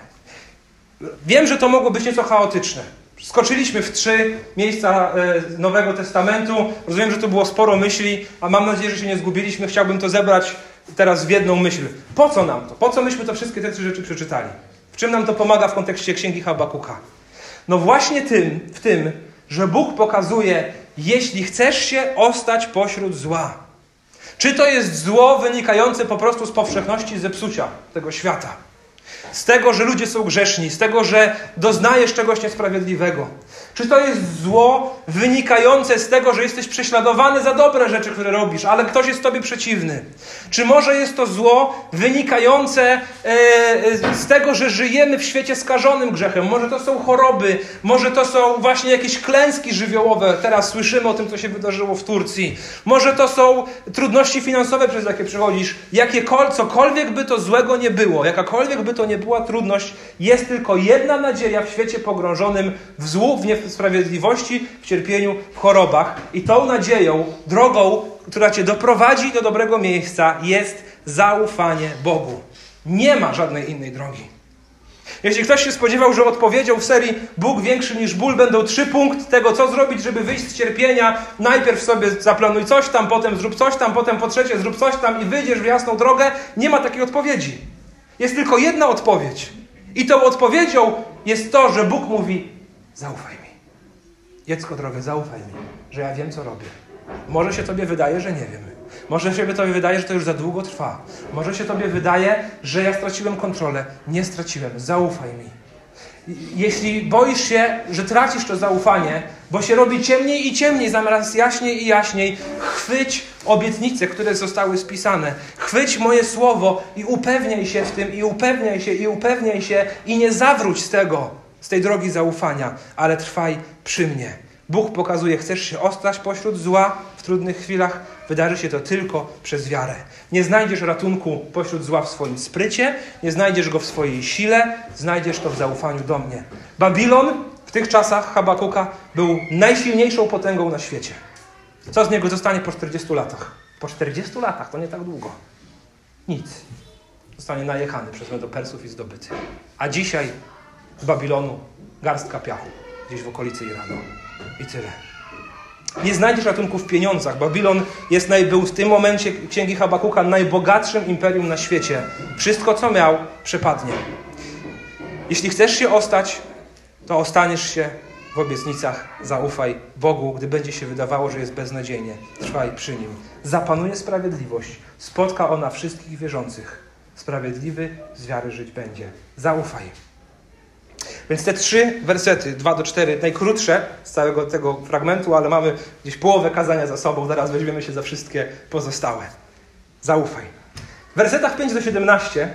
Wiem, że to mogło być nieco chaotyczne. Skoczyliśmy w trzy miejsca e, Nowego Testamentu. Rozumiem, że to było sporo myśli, a mam nadzieję, że się nie zgubiliśmy. Chciałbym to zebrać teraz w jedną myśl. Po co nam to? Po co myśmy to wszystkie te trzy rzeczy przeczytali? W czym nam to pomaga w kontekście Księgi Habakuka? No właśnie tym, w tym, że Bóg pokazuje, jeśli chcesz się ostać pośród zła. Czy to jest zło wynikające po prostu z powszechności zepsucia tego świata? Z tego, że ludzie są grzeszni, z tego, że doznajesz czegoś niesprawiedliwego? Czy to jest zło wynikające z tego, że jesteś prześladowany za dobre rzeczy, które robisz, ale ktoś jest tobie przeciwny? Czy może jest to zło wynikające e, z tego, że żyjemy w świecie skażonym grzechem? Może to są choroby, może to są właśnie jakieś klęski żywiołowe. Teraz słyszymy o tym, co się wydarzyło w Turcji. Może to są trudności finansowe, przez jakie przechodzisz. Jakiekolwiek, cokolwiek by to złego nie było, jakakolwiek by to nie była trudność, jest tylko jedna nadzieja w świecie pogrążonym w złu, w niesprawiedliwości, w cierpieniu, w chorobach. I tą nadzieją, drogą, która cię doprowadzi do dobrego miejsca, jest zaufanie Bogu. Nie ma żadnej innej drogi. Jeśli ktoś się spodziewał, że odpowiedział w serii Bóg większy niż ból, będą trzy punkty tego, co zrobić, żeby wyjść z cierpienia. Najpierw sobie zaplanuj coś tam, potem zrób coś tam, potem po trzecie zrób coś tam i wyjdziesz w jasną drogę. Nie ma takiej odpowiedzi. Jest tylko jedna odpowiedź. I tą odpowiedzią jest to, że Bóg mówi: Zaufaj mi. Dziecko drogie, zaufaj mi, że ja wiem, co robię. Może się tobie wydaje, że nie wiem. Może się tobie wydaje, że to już za długo trwa. Może się tobie wydaje, że ja straciłem kontrolę. Nie straciłem. Zaufaj mi. Jeśli boisz się, że tracisz to zaufanie, bo się robi ciemniej i ciemniej, zamiast jaśniej i jaśniej, chwyć obietnice, które zostały spisane. Chwyć moje słowo i upewniaj się w tym, i upewniaj się, i upewniaj się, i nie zawróć z tego, z tej drogi zaufania, ale trwaj przy mnie. Bóg pokazuje, chcesz się ostać pośród zła w trudnych chwilach, wydarzy się to tylko przez wiarę. Nie znajdziesz ratunku pośród zła w swoim sprycie, nie znajdziesz go w swojej sile, znajdziesz to w zaufaniu do mnie. Babilon w tych czasach Habakuka był najsilniejszą potęgą na świecie. Co z niego zostanie po 40 latach? Po 40 latach, to nie tak długo. Nic. Zostanie najechany przez Persów i zdobyty. A dzisiaj z Babilonu garstka piachu, gdzieś w okolicy Iranu. I tyle. Nie znajdziesz ratunku w pieniądzach. Babilon jest naj, był w tym momencie księgi Habakuka najbogatszym imperium na świecie. Wszystko, co miał, przepadnie. Jeśli chcesz się ostać, to ostaniesz się w obietnicach. Zaufaj Bogu, gdy będzie się wydawało, że jest beznadziejnie. Trwaj przy nim. Zapanuje sprawiedliwość. Spotka ona wszystkich wierzących. Sprawiedliwy z wiary żyć będzie. Zaufaj. Więc te trzy wersety, 2 do 4, najkrótsze z całego tego fragmentu, ale mamy gdzieś połowę kazania za sobą, zaraz weźmiemy się za wszystkie pozostałe. Zaufaj. W wersetach 5 do 17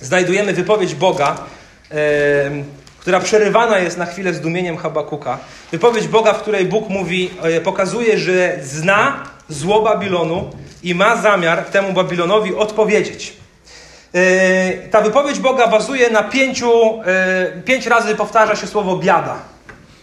znajdujemy wypowiedź Boga, yy, która przerywana jest na chwilę zdumieniem Habakuka. Wypowiedź Boga, w której Bóg mówi, yy, pokazuje, że zna zło Babilonu i ma zamiar temu Babilonowi odpowiedzieć. Yy, ta wypowiedź Boga bazuje na pięciu, yy, pięć razy powtarza się słowo biada.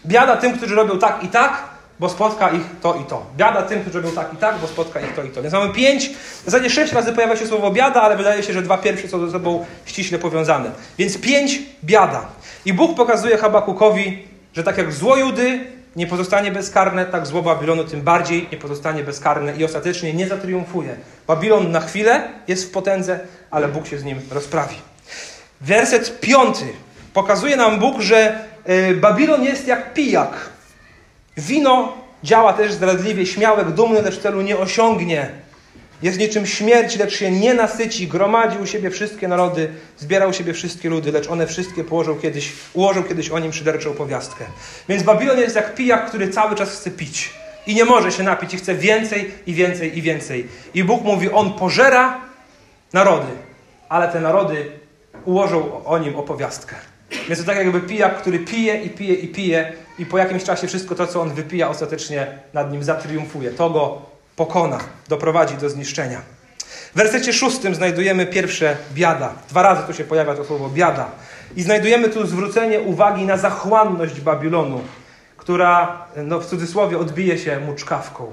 Biada tym, którzy robią tak i tak, bo spotka ich to i to. Biada tym, którzy robią tak i tak, bo spotka ich to i to. Więc mamy pięć, w zasadzie sześć razy pojawia się słowo biada, ale wydaje się, że dwa pierwsze są ze sobą ściśle powiązane. Więc pięć biada. I Bóg pokazuje Habakukowi, że tak jak zło Judy nie pozostanie bezkarne, tak zło Babilonu tym bardziej nie pozostanie bezkarne i ostatecznie nie zatriumfuje. Babilon na chwilę jest w potędze, ale Bóg się z nim rozprawi. Werset piąty pokazuje nam Bóg, że y, Babilon jest jak pijak. Wino działa też zdradliwie, śmiałek, dumny, lecz celu nie osiągnie. Jest niczym śmierć, lecz się nie nasyci. Gromadził u siebie wszystkie narody, zbierał u siebie wszystkie ludy, lecz one wszystkie położył kiedyś, ułożył kiedyś o nim szyderczą powiastkę. Więc Babilon jest jak pijak, który cały czas chce pić. I nie może się napić, i chce więcej, i więcej, i więcej. I Bóg mówi, on pożera narody, ale te narody ułożą o nim opowiastkę. Więc to tak jakby pijak, który pije i pije i pije i po jakimś czasie wszystko to, co on wypija, ostatecznie nad nim zatriumfuje. To go pokona, doprowadzi do zniszczenia. W wersecie szóstym znajdujemy pierwsze biada. Dwa razy tu się pojawia to słowo biada. I znajdujemy tu zwrócenie uwagi na zachłanność Babilonu, która no, w cudzysłowie odbije się mu czkawką.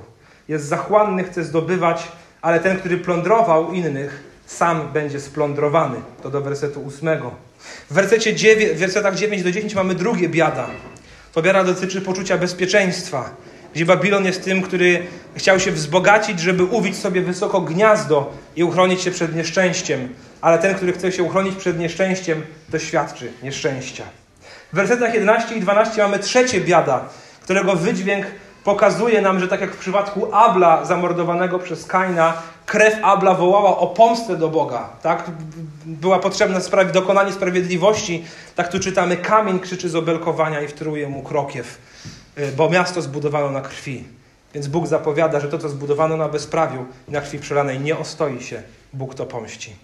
Jest zachłanny, chce zdobywać, ale ten, który plądrował innych, sam będzie splądrowany. To do wersetu ósmego. W wersecie 9, w wersetach 9 do 10 mamy drugie biada. To biada dotyczy poczucia bezpieczeństwa, gdzie Babilon jest tym, który chciał się wzbogacić, żeby uwić sobie wysoko gniazdo i uchronić się przed nieszczęściem. Ale ten, który chce się uchronić przed nieszczęściem, doświadczy nieszczęścia. W wersetach 11 i 12 mamy trzecie biada, którego wydźwięk pokazuje nam, że tak jak w przypadku Abla zamordowanego przez Kaina, krew Abla wołała o pomstę do Boga. Tak? Była potrzebna sprawie, dokonanie sprawiedliwości. Tak tu czytamy, kamień krzyczy z obelkowania i wtruje mu krokiew, y, bo miasto zbudowano na krwi. Więc Bóg zapowiada, że to, co zbudowano na bezprawiu i na krwi przelanej, nie ostoi się. Bóg to pomści.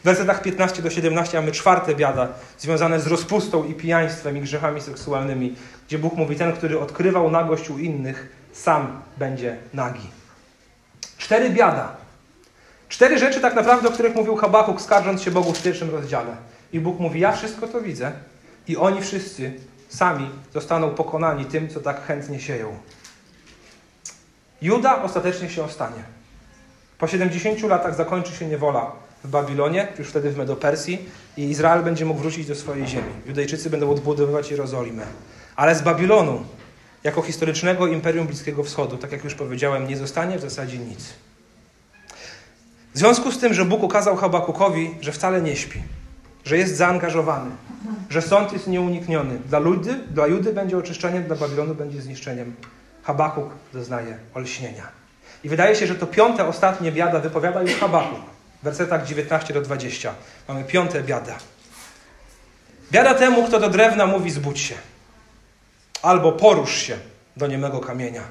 W wersetach 15 do 17 mamy czwarte biada, związane z rozpustą i pijaństwem i grzechami seksualnymi, gdzie Bóg mówi, ten, który odkrywał nagość u innych, sam będzie nagi. Cztery biada. Cztery rzeczy tak naprawdę, o których mówił Habakuk, skarżąc się Bogu w pierwszym rozdziale. I Bóg mówi, ja wszystko to widzę i oni wszyscy sami zostaną pokonani tym, co tak chętnie sieją. Juda ostatecznie się ostanie. Po 70 latach zakończy się niewola w Babilonie, już wtedy w Medopersji i Izrael będzie mógł wrócić do swojej ziemi. Judejczycy będą odbudowywać Jerozolimę. Ale z Babilonu, jako historycznego imperium Bliskiego Wschodu, tak jak już powiedziałem, nie zostanie w zasadzie nic. W związku z tym, że Bóg ukazał Habakukowi, że wcale nie śpi, że jest zaangażowany, że sąd jest nieunikniony. Dla, Ludy, dla Judy będzie oczyszczeniem, dla Babilonu będzie zniszczeniem. Habakuk doznaje olśnienia. I wydaje się, że to piąte, ostatnie biada wypowiada już Habakuk w wersetach 19 do 20. Mamy piąte biada. Biada temu, kto do drewna mówi zbudź się. Albo porusz się do niemego kamienia.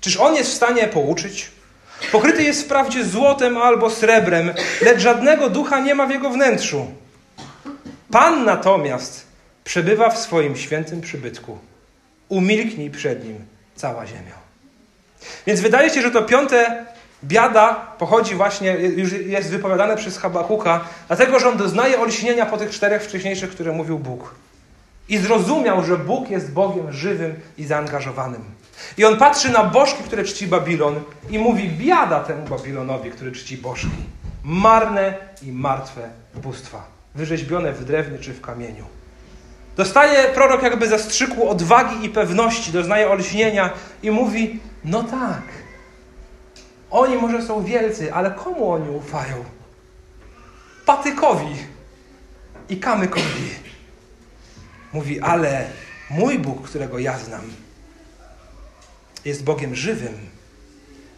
Czyż on jest w stanie pouczyć? Pokryty jest wprawdzie złotem albo srebrem, lecz żadnego ducha nie ma w jego wnętrzu. Pan natomiast przebywa w swoim świętym przybytku. Umilknij przed nim cała ziemia. Więc wydaje się, że to piąte biada pochodzi właśnie, już jest wypowiadane przez Habakuka, dlatego że on doznaje olśnienia po tych czterech wcześniejszych, które mówił Bóg. I zrozumiał, że Bóg jest Bogiem żywym i zaangażowanym. I on patrzy na bożki, które czci Babilon i mówi biada temu Babilonowi, który czci bożki. Marne i martwe bóstwa, wyrzeźbione w drewnie czy w kamieniu. Dostaje prorok jakby zastrzyku odwagi i pewności, doznaje olśnienia i mówi, no tak, oni może są wielcy, ale komu oni ufają? Patykowi i kamykowi. Mówi, ale mój Bóg, którego ja znam, jest Bogiem żywym.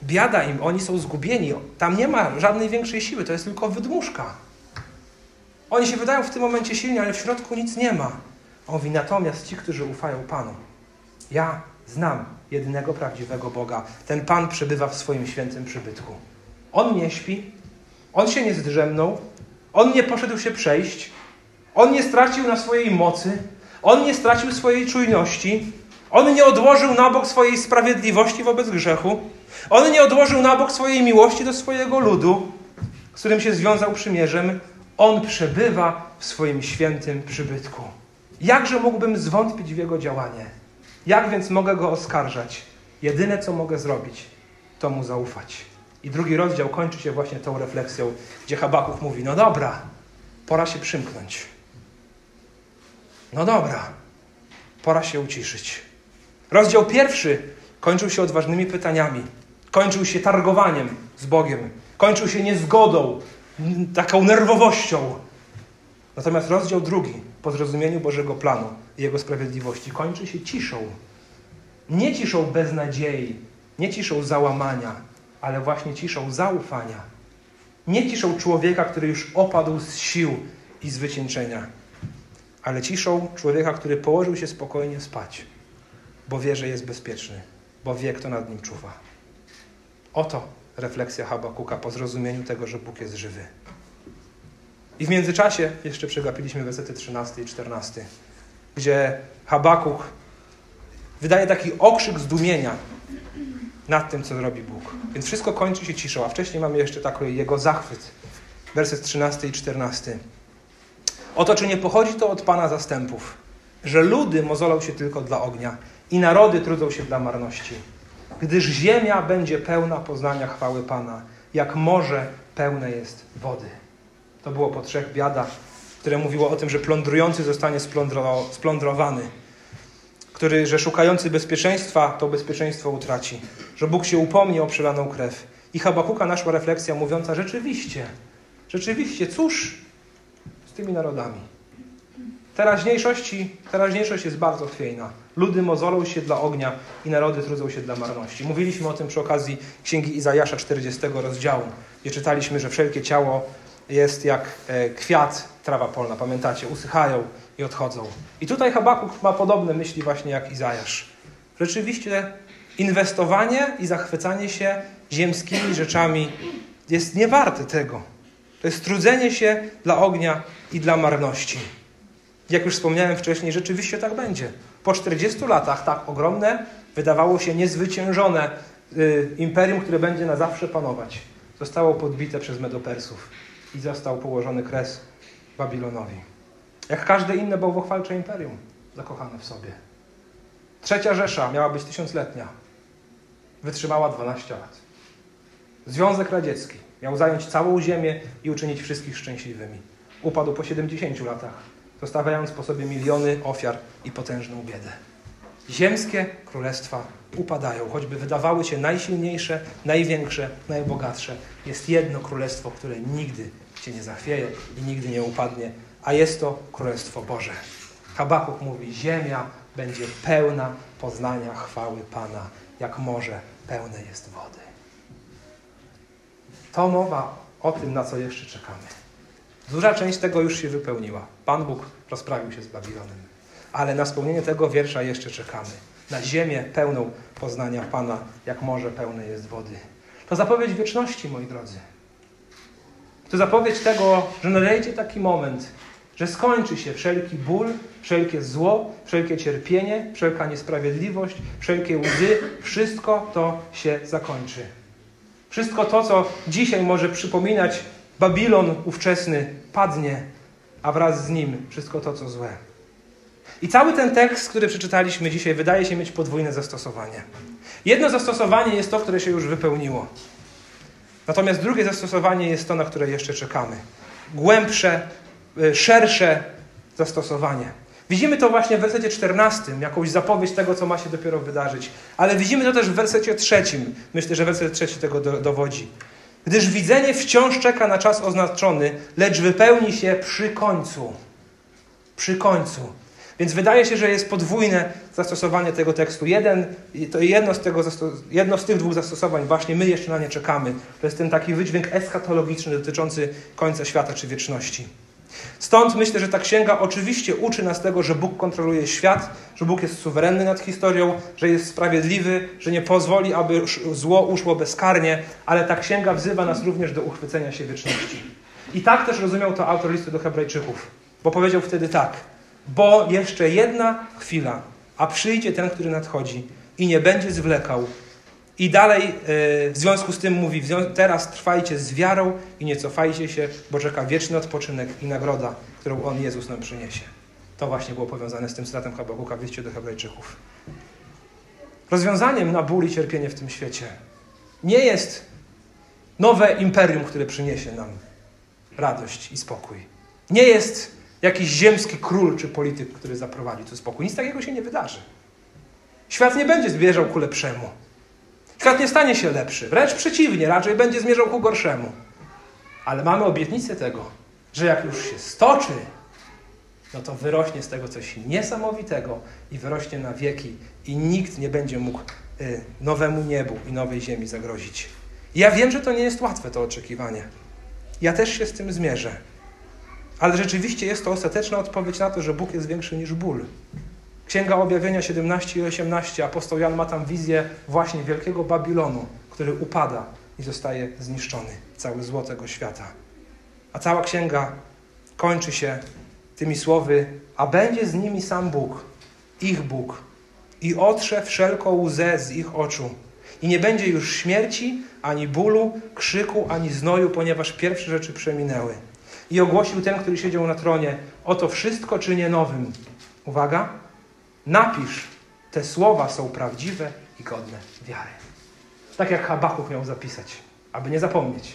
Biada im, oni są zgubieni. Tam nie ma żadnej większej siły, to jest tylko wydmuszka. Oni się wydają w tym momencie silni, ale w środku nic nie ma. On mówi, natomiast ci, którzy ufają Panu, ja znam jedynego prawdziwego Boga. Ten Pan przebywa w swoim świętym przybytku. On nie śpi, on się nie zdrzemnął, on nie poszedł się przejść, on nie stracił na swojej mocy, on nie stracił swojej czujności, on nie odłożył na bok swojej sprawiedliwości wobec grzechu, on nie odłożył na bok swojej miłości do swojego ludu, z którym się związał przymierzem. On przebywa w swoim świętym przybytku. Jakże mógłbym zwątpić w jego działanie? Jak więc mogę go oskarżać? Jedyne, co mogę zrobić, to mu zaufać. I drugi rozdział kończy się właśnie tą refleksją, gdzie Habaków mówi: No dobra, pora się przymknąć. No dobra, pora się uciszyć. Rozdział pierwszy kończył się odważnymi pytaniami, kończył się targowaniem z Bogiem, kończył się niezgodą, taką nerwowością. Natomiast rozdział drugi, po zrozumieniu Bożego planu i Jego sprawiedliwości, kończy się ciszą. Nie ciszą beznadziei, nie ciszą załamania, ale właśnie ciszą zaufania. Nie ciszą człowieka, który już opadł z sił i z ale ciszą człowieka, który położył się spokojnie spać, bo wie, że jest bezpieczny, bo wie, kto nad nim czuwa. Oto refleksja Habakuka po zrozumieniu tego, że Bóg jest żywy. I w międzyczasie jeszcze przegapiliśmy wersety 13 i 14, gdzie Habakuk wydaje taki okrzyk zdumienia nad tym, co robi Bóg. Więc wszystko kończy się ciszą, a wcześniej mamy jeszcze taki jego zachwyt. Werset 13 i 14. Oto czy nie pochodzi to od Pana zastępów, że ludy mozolą się tylko dla ognia i narody trudzą się dla marności. Gdyż ziemia będzie pełna poznania chwały Pana, jak morze pełne jest wody. To było po trzech biadach, które mówiło o tym, że plądrujący zostanie splądrowany, który, że szukający bezpieczeństwa to bezpieczeństwo utraci, że Bóg się upomni o przelaną krew. I Habakuka naszła refleksja mówiąca rzeczywiście, rzeczywiście, cóż z tymi narodami? Teraźniejszości, teraźniejszość jest bardzo chwiejna. Ludy mozolą się dla ognia i narody trudzą się dla marności. Mówiliśmy o tym przy okazji Księgi Izajasza 40 rozdziału, gdzie czytaliśmy, że wszelkie ciało jest jak e, kwiat, trawa polna, pamiętacie, usychają i odchodzą. I tutaj Habakuk ma podobne myśli właśnie jak Izajasz. Rzeczywiście inwestowanie i zachwycanie się ziemskimi rzeczami jest niewarte tego. To jest trudzenie się dla ognia i dla marności. Jak już wspomniałem wcześniej, rzeczywiście tak będzie. Po 40 latach tak ogromne, wydawało się niezwyciężone y, imperium, które będzie na zawsze panować, zostało podbite przez Medopersów i został położony kres Babilonowi. Jak każde inne bałwochwalcze imperium, zakochane w sobie. Trzecia Rzesza miała być tysiącletnia. Wytrzymała 12 lat. Związek Radziecki miał zająć całą ziemię i uczynić wszystkich szczęśliwymi. Upadł po 70 latach, zostawiając po sobie miliony ofiar i potężną biedę. Ziemskie królestwa upadają, choćby wydawały się najsilniejsze, największe, najbogatsze. Jest jedno królestwo, które nigdy się nie zachwieje i nigdy nie upadnie, a jest to Królestwo Boże. Habakuk mówi, ziemia będzie pełna poznania chwały Pana, jak morze pełne jest wody. To mowa o tym, na co jeszcze czekamy. Duża część tego już się wypełniła. Pan Bóg rozprawił się z Babilonem. Ale na spełnienie tego wiersza jeszcze czekamy. Na ziemię pełną poznania Pana, jak morze pełne jest wody. To zapowiedź wieczności, moi drodzy. To zapowiedź tego, że nadejdzie taki moment, że skończy się wszelki ból, wszelkie zło, wszelkie cierpienie, wszelka niesprawiedliwość, wszelkie łzy, wszystko to się zakończy. Wszystko to, co dzisiaj może przypominać Babilon ówczesny, padnie, a wraz z nim wszystko to, co złe. I cały ten tekst, który przeczytaliśmy dzisiaj, wydaje się mieć podwójne zastosowanie. Jedno zastosowanie jest to, które się już wypełniło. Natomiast drugie zastosowanie jest to, na które jeszcze czekamy. Głębsze, y, szersze zastosowanie. Widzimy to właśnie w wersecie 14, jakąś zapowiedź tego, co ma się dopiero wydarzyć. Ale widzimy to też w wersecie trzecim. Myślę, że werset trzeci tego do, dowodzi. Gdyż widzenie wciąż czeka na czas oznaczony, lecz wypełni się przy końcu. Przy końcu. Więc wydaje się, że jest podwójne zastosowanie tego tekstu. Jeden, to jedno z, tego, jedno z tych dwóch zastosowań, właśnie my jeszcze na nie czekamy. To jest ten taki wydźwięk eschatologiczny dotyczący końca świata czy wieczności. Stąd myślę, że ta księga oczywiście uczy nas tego, że Bóg kontroluje świat, że Bóg jest suwerenny nad historią, że jest sprawiedliwy, że nie pozwoli, aby zło uszło bezkarnie, ale ta księga wzywa nas również do uchwycenia się wieczności. I tak też rozumiał to autor listu do Hebrajczyków, bo powiedział wtedy tak: Bo jeszcze jedna chwila, a przyjdzie ten, który nadchodzi i nie będzie zwlekał, i dalej e, w związku z tym mówi, teraz trwajcie z wiarą i nie cofajcie się, bo czeka wieczny odpoczynek i nagroda, którą On, Jezus, nam przyniesie. To właśnie było powiązane z tym cytatem Habakuka w liście do Hebrajczyków. Rozwiązaniem na ból i cierpienie w tym świecie nie jest nowe imperium, które przyniesie nam radość i spokój. Nie jest jakiś ziemski król czy polityk, który zaprowadzi tu spokój. Nic takiego się nie wydarzy. Świat nie będzie zbierzał ku lepszemu. Świat nie stanie się lepszy, wręcz przeciwnie, raczej będzie zmierzał ku gorszemu. Ale mamy obietnicę tego, że jak już się stoczy, no to wyrośnie z tego coś niesamowitego i wyrośnie na wieki i nikt nie będzie mógł y, nowemu niebu i nowej ziemi zagrozić. Ja wiem, że to nie jest łatwe, to oczekiwanie. Ja też się z tym zmierzę. Ale rzeczywiście jest to ostateczna odpowiedź na to, że Bóg jest większy niż ból. Księga Objawienia 17 i 18, apostoł Jan ma tam wizję właśnie wielkiego Babilonu, który upada i zostaje zniszczony, cały zło tego świata. A cała księga kończy się tymi słowy, a będzie z nimi sam Bóg, ich Bóg, i otrze wszelką łzę z ich oczu. I nie będzie już śmierci, ani bólu, krzyku, ani znoju, ponieważ pierwsze rzeczy przeminęły. I ogłosił ten, który siedział na tronie, oto wszystko czynię nowym. Uwaga, napisz, te słowa są prawdziwe i godne wiary. Tak jak Habakuch miał zapisać, aby nie zapomnieć.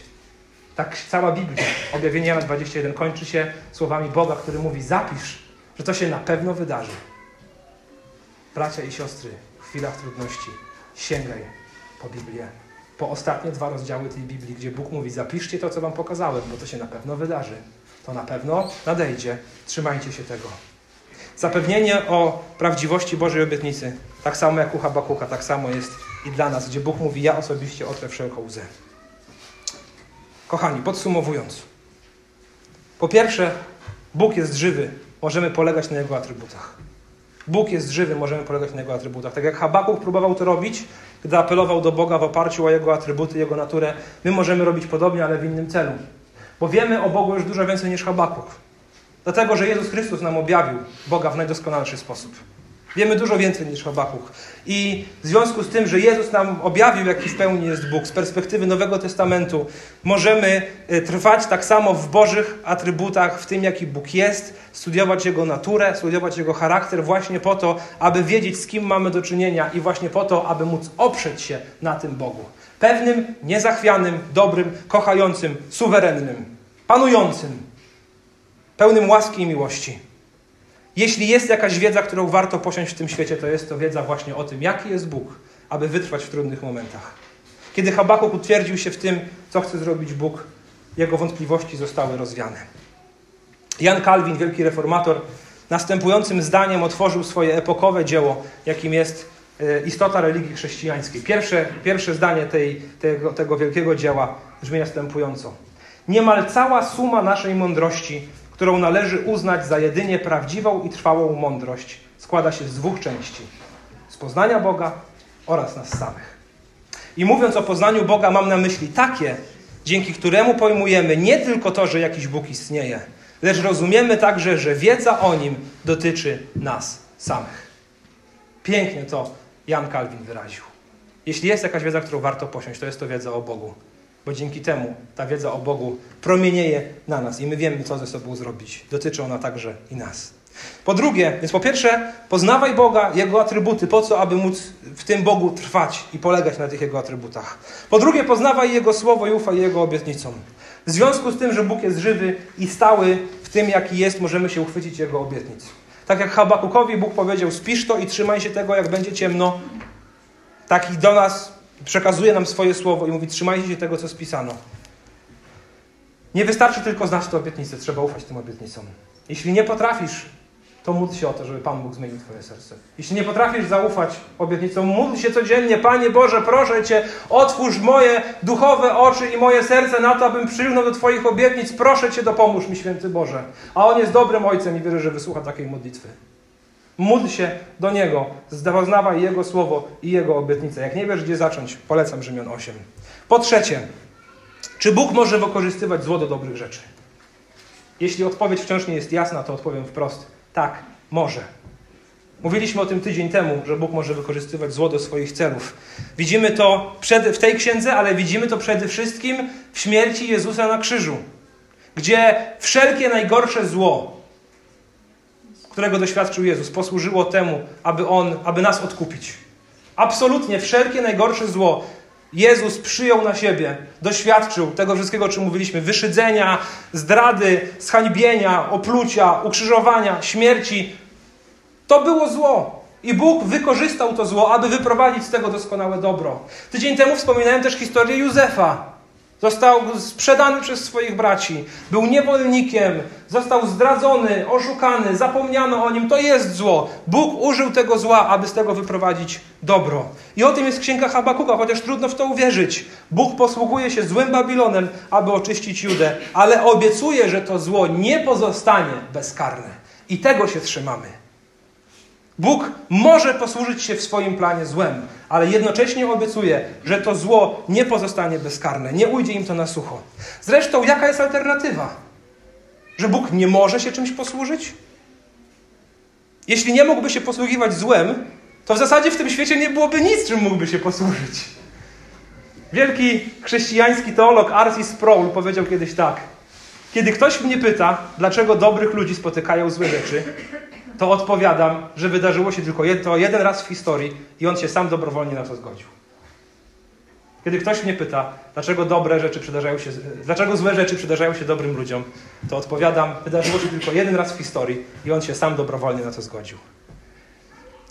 Tak cała Biblia, objawienie Jana 21, kończy się słowami Boga, który mówi: Zapisz, że to się na pewno wydarzy. Bracia i siostry, w chwilach trudności sięgaj po Biblię, po ostatnie dwa rozdziały tej Biblii, gdzie Bóg mówi: Zapiszcie to, co Wam pokazałem, bo to się na pewno wydarzy. To na pewno nadejdzie. Trzymajcie się tego. Zapewnienie o prawdziwości Bożej obietnicy, tak samo jak u Habakucha, tak samo jest i dla nas, gdzie Bóg mówi: Ja osobiście otrę wszelką łzę. Kochani, podsumowując. Po pierwsze, Bóg jest żywy, możemy polegać na Jego atrybutach. Bóg jest żywy, możemy polegać na Jego atrybutach. Tak jak Habakuch próbował to robić, gdy apelował do Boga w oparciu o Jego atrybuty, Jego naturę, my możemy robić podobnie, ale w innym celu. Bo wiemy o Bogu już dużo więcej niż Habakuch. Dlatego, że Jezus Chrystus nam objawił Boga w najdoskonalszy sposób. Wiemy dużo więcej niż Habakuch. I w związku z tym, że Jezus nam objawił, jaki w pełni jest Bóg, z perspektywy Nowego Testamentu, możemy e, trwać tak samo w Bożych atrybutach, w tym, jaki Bóg jest, studiować Jego naturę, studiować Jego charakter, właśnie po to, aby wiedzieć, z kim mamy do czynienia i właśnie po to, aby móc oprzeć się na tym Bogu. Pewnym, niezachwianym, dobrym, kochającym, suwerennym, panującym, pełnym łaski i miłości. Jeśli jest jakaś wiedza, którą warto posiąść w tym świecie, to jest to wiedza właśnie o tym, jaki jest Bóg, aby wytrwać w trudnych momentach. Kiedy Habakuk utwierdził się w tym, co chce zrobić Bóg, jego wątpliwości zostały rozwiane. Jan Kalwin, wielki reformator, następującym zdaniem otworzył swoje epokowe dzieło, jakim jest e, istota religii chrześcijańskiej. Pierwsze, pierwsze zdanie tej, tego, tego wielkiego dzieła brzmi następująco. Niemal cała suma naszej mądrości którą należy uznać za jedynie prawdziwą i trwałą mądrość, składa się z dwóch części: z poznania Boga oraz nas samych. I mówiąc o poznaniu Boga, mam na myśli takie, dzięki któremu pojmujemy nie tylko to, że jakiś Bóg istnieje, lecz rozumiemy także, że wiedza o nim dotyczy nas samych. Pięknie to Jan Kalwin wyraził. Jeśli jest jakaś wiedza, którą warto posiąść, to jest to wiedza o Bogu bo dzięki temu ta wiedza o Bogu promienieje na nas i my wiemy, co ze sobą zrobić. Dotyczy ona także i nas. Po drugie, więc po pierwsze, poznawaj Boga, Jego atrybuty, po co, aby móc w tym Bogu trwać i polegać na tych Jego atrybutach. Po drugie, poznawaj Jego Słowo i ufaj Jego obietnicom. W związku z tym, że Bóg jest żywy i stały w tym, jaki jest, możemy się uchwycić Jego obietnic. Tak jak Habakukowi Bóg powiedział, spisz to i trzymaj się tego, jak będzie ciemno, tak i do nas przekazuje nam swoje słowo i mówi: Trzymajcie się tego, co spisano. Nie wystarczy tylko znać te obietnice, trzeba ufać tym obietnicom. Jeśli nie potrafisz, to módl się o to, żeby Pan Bóg zmienił Twoje serce. Jeśli nie potrafisz zaufać obietnicom, módl się codziennie, Panie Boże, proszę Cię, otwórz moje duchowe oczy i moje serce na to, abym przylgnął do Twoich obietnic. Proszę Cię, dopomóż mi, święty Boże. A On jest dobrym Ojcem i wierzę, że wysłucha takiej modlitwy. Módl się do Niego, poznawaj Jego słowo i Jego obietnice. Jak nie wiesz, gdzie zacząć, polecam Rzymian 8. Po trzecie, czy Bóg może wykorzystywać zło do dobrych rzeczy? Jeśli odpowiedź wciąż nie jest jasna, to odpowiem wprost. Tak, może. Mówiliśmy o tym tydzień temu, że Bóg może wykorzystywać zło do swoich celów. Widzimy to przed, w tej księdze, ale widzimy to przede wszystkim w śmierci Jezusa na krzyżu, gdzie wszelkie najgorsze zło, którego doświadczył Jezus, posłużyło temu, aby On, aby nas odkupić. Absolutnie wszelkie najgorsze zło Jezus przyjął na siebie, doświadczył tego wszystkiego, o czym mówiliśmy: wyszydzenia, zdrady, zhańbienia, oplucia, ukrzyżowania, śmierci. To było zło. I Bóg wykorzystał to zło, aby wyprowadzić z tego doskonałe dobro. Tydzień temu wspominałem też historię Józefa. Został sprzedany przez swoich braci, był niewolnikiem, został zdradzony, oszukany, zapomniano o nim. To jest zło. Bóg użył tego zła, aby z tego wyprowadzić dobro. I o tym jest księga Habakuka, chociaż trudno w to uwierzyć. Bóg posługuje się złym Babilonem, aby oczyścić Judę, ale obiecuje, że to zło nie pozostanie bezkarne. I tego się trzymamy. Bóg może posłużyć się w swoim planie złem, ale jednocześnie obiecuje, że to zło nie pozostanie bezkarne, nie ujdzie im to na sucho. Zresztą, jaka jest alternatywa? Że Bóg nie może się czymś posłużyć? Jeśli nie mógłby się posługiwać złem, to w zasadzie w tym świecie nie byłoby nic, czym mógłby się posłużyć. Wielki chrześcijański teolog Arcis Sproul powiedział kiedyś tak. Kiedy ktoś mnie pyta, dlaczego dobrych ludzi spotykają złe rzeczy, to odpowiadam, że wydarzyło się tylko to jeden raz w historii i on się sam dobrowolnie na to zgodził. Kiedy ktoś mnie pyta, dlaczego dobre rzeczy przydarzają się, dlaczego złe rzeczy przydarzają się dobrym ludziom, to odpowiadam, wydarzyło się tylko jeden raz w historii i on się sam dobrowolnie na to zgodził.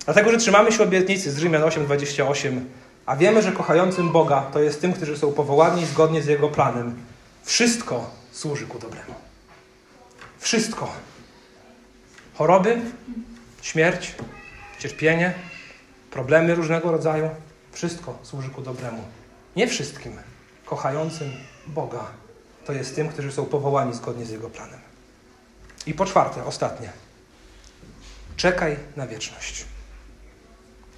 Dlatego, że trzymamy się obietnicy z Rzymian 8:28, a wiemy, że kochającym Boga to jest tym, którzy są powołani zgodnie z Jego planem. Wszystko służy ku dobremu. Wszystko. Choroby, śmierć, cierpienie, problemy różnego rodzaju, wszystko służy ku dobremu. Nie wszystkim kochającym Boga to jest tym, którzy są powołani zgodnie z Jego planem. I po czwarte, ostatnie. Czekaj na wieczność.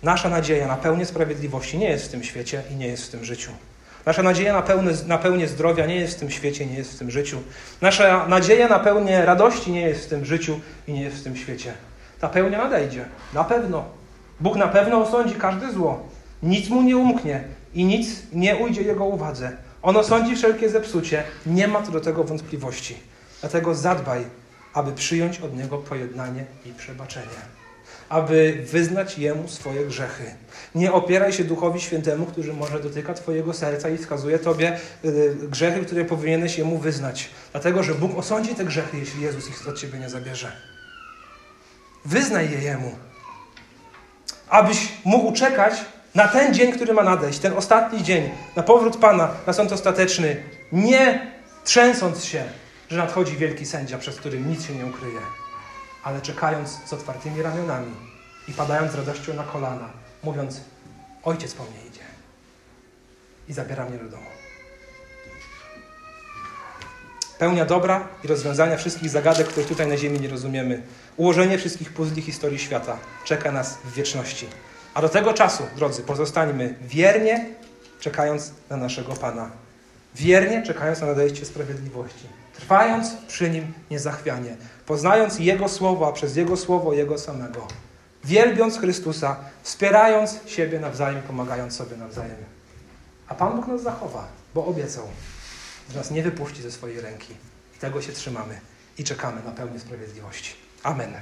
Nasza nadzieja na pełnię sprawiedliwości nie jest w tym świecie i nie jest w tym życiu. Nasza nadzieja na, pełne, na pełnię zdrowia nie jest w tym świecie, nie jest w tym życiu. Nasza nadzieja na pełnię radości nie jest w tym życiu i nie jest w tym świecie. Ta pełnia nadejdzie. Na pewno. Bóg na pewno osądzi każde zło. Nic mu nie umknie i nic nie ujdzie jego uwadze. On osądzi wszelkie zepsucie. Nie ma co do tego wątpliwości. Dlatego zadbaj, aby przyjąć od niego pojednanie i przebaczenie aby wyznać Jemu swoje grzechy. Nie opieraj się Duchowi Świętemu, który może dotyka Twojego serca i wskazuje Tobie y, grzechy, które powinieneś Jemu wyznać. Dlatego, że Bóg osądzi te grzechy, jeśli Jezus ich od Ciebie nie zabierze. Wyznaj je Jemu. Abyś mógł czekać na ten dzień, który ma nadejść, ten ostatni dzień, na powrót Pana, na sąd ostateczny, nie trzęsąc się, że nadchodzi wielki sędzia, przez którym nic się nie ukryje ale czekając z otwartymi ramionami i padając z radością na kolana, mówiąc: Ojciec po mnie idzie i zabiera mnie do domu. Pełnia dobra i rozwiązania wszystkich zagadek, których tutaj na Ziemi nie rozumiemy. Ułożenie wszystkich puzli historii świata czeka nas w wieczności. A do tego czasu, drodzy, pozostańmy wiernie czekając na naszego Pana. Wiernie czekając na nadejście sprawiedliwości trwając przy Nim niezachwianie, poznając Jego Słowo, a przez Jego Słowo Jego samego, wielbiąc Chrystusa, wspierając siebie nawzajem, pomagając sobie nawzajem. A Pan Bóg nas zachowa, bo obiecał, że nas nie wypuści ze swojej ręki. I tego się trzymamy i czekamy na pełnię sprawiedliwości. Amen.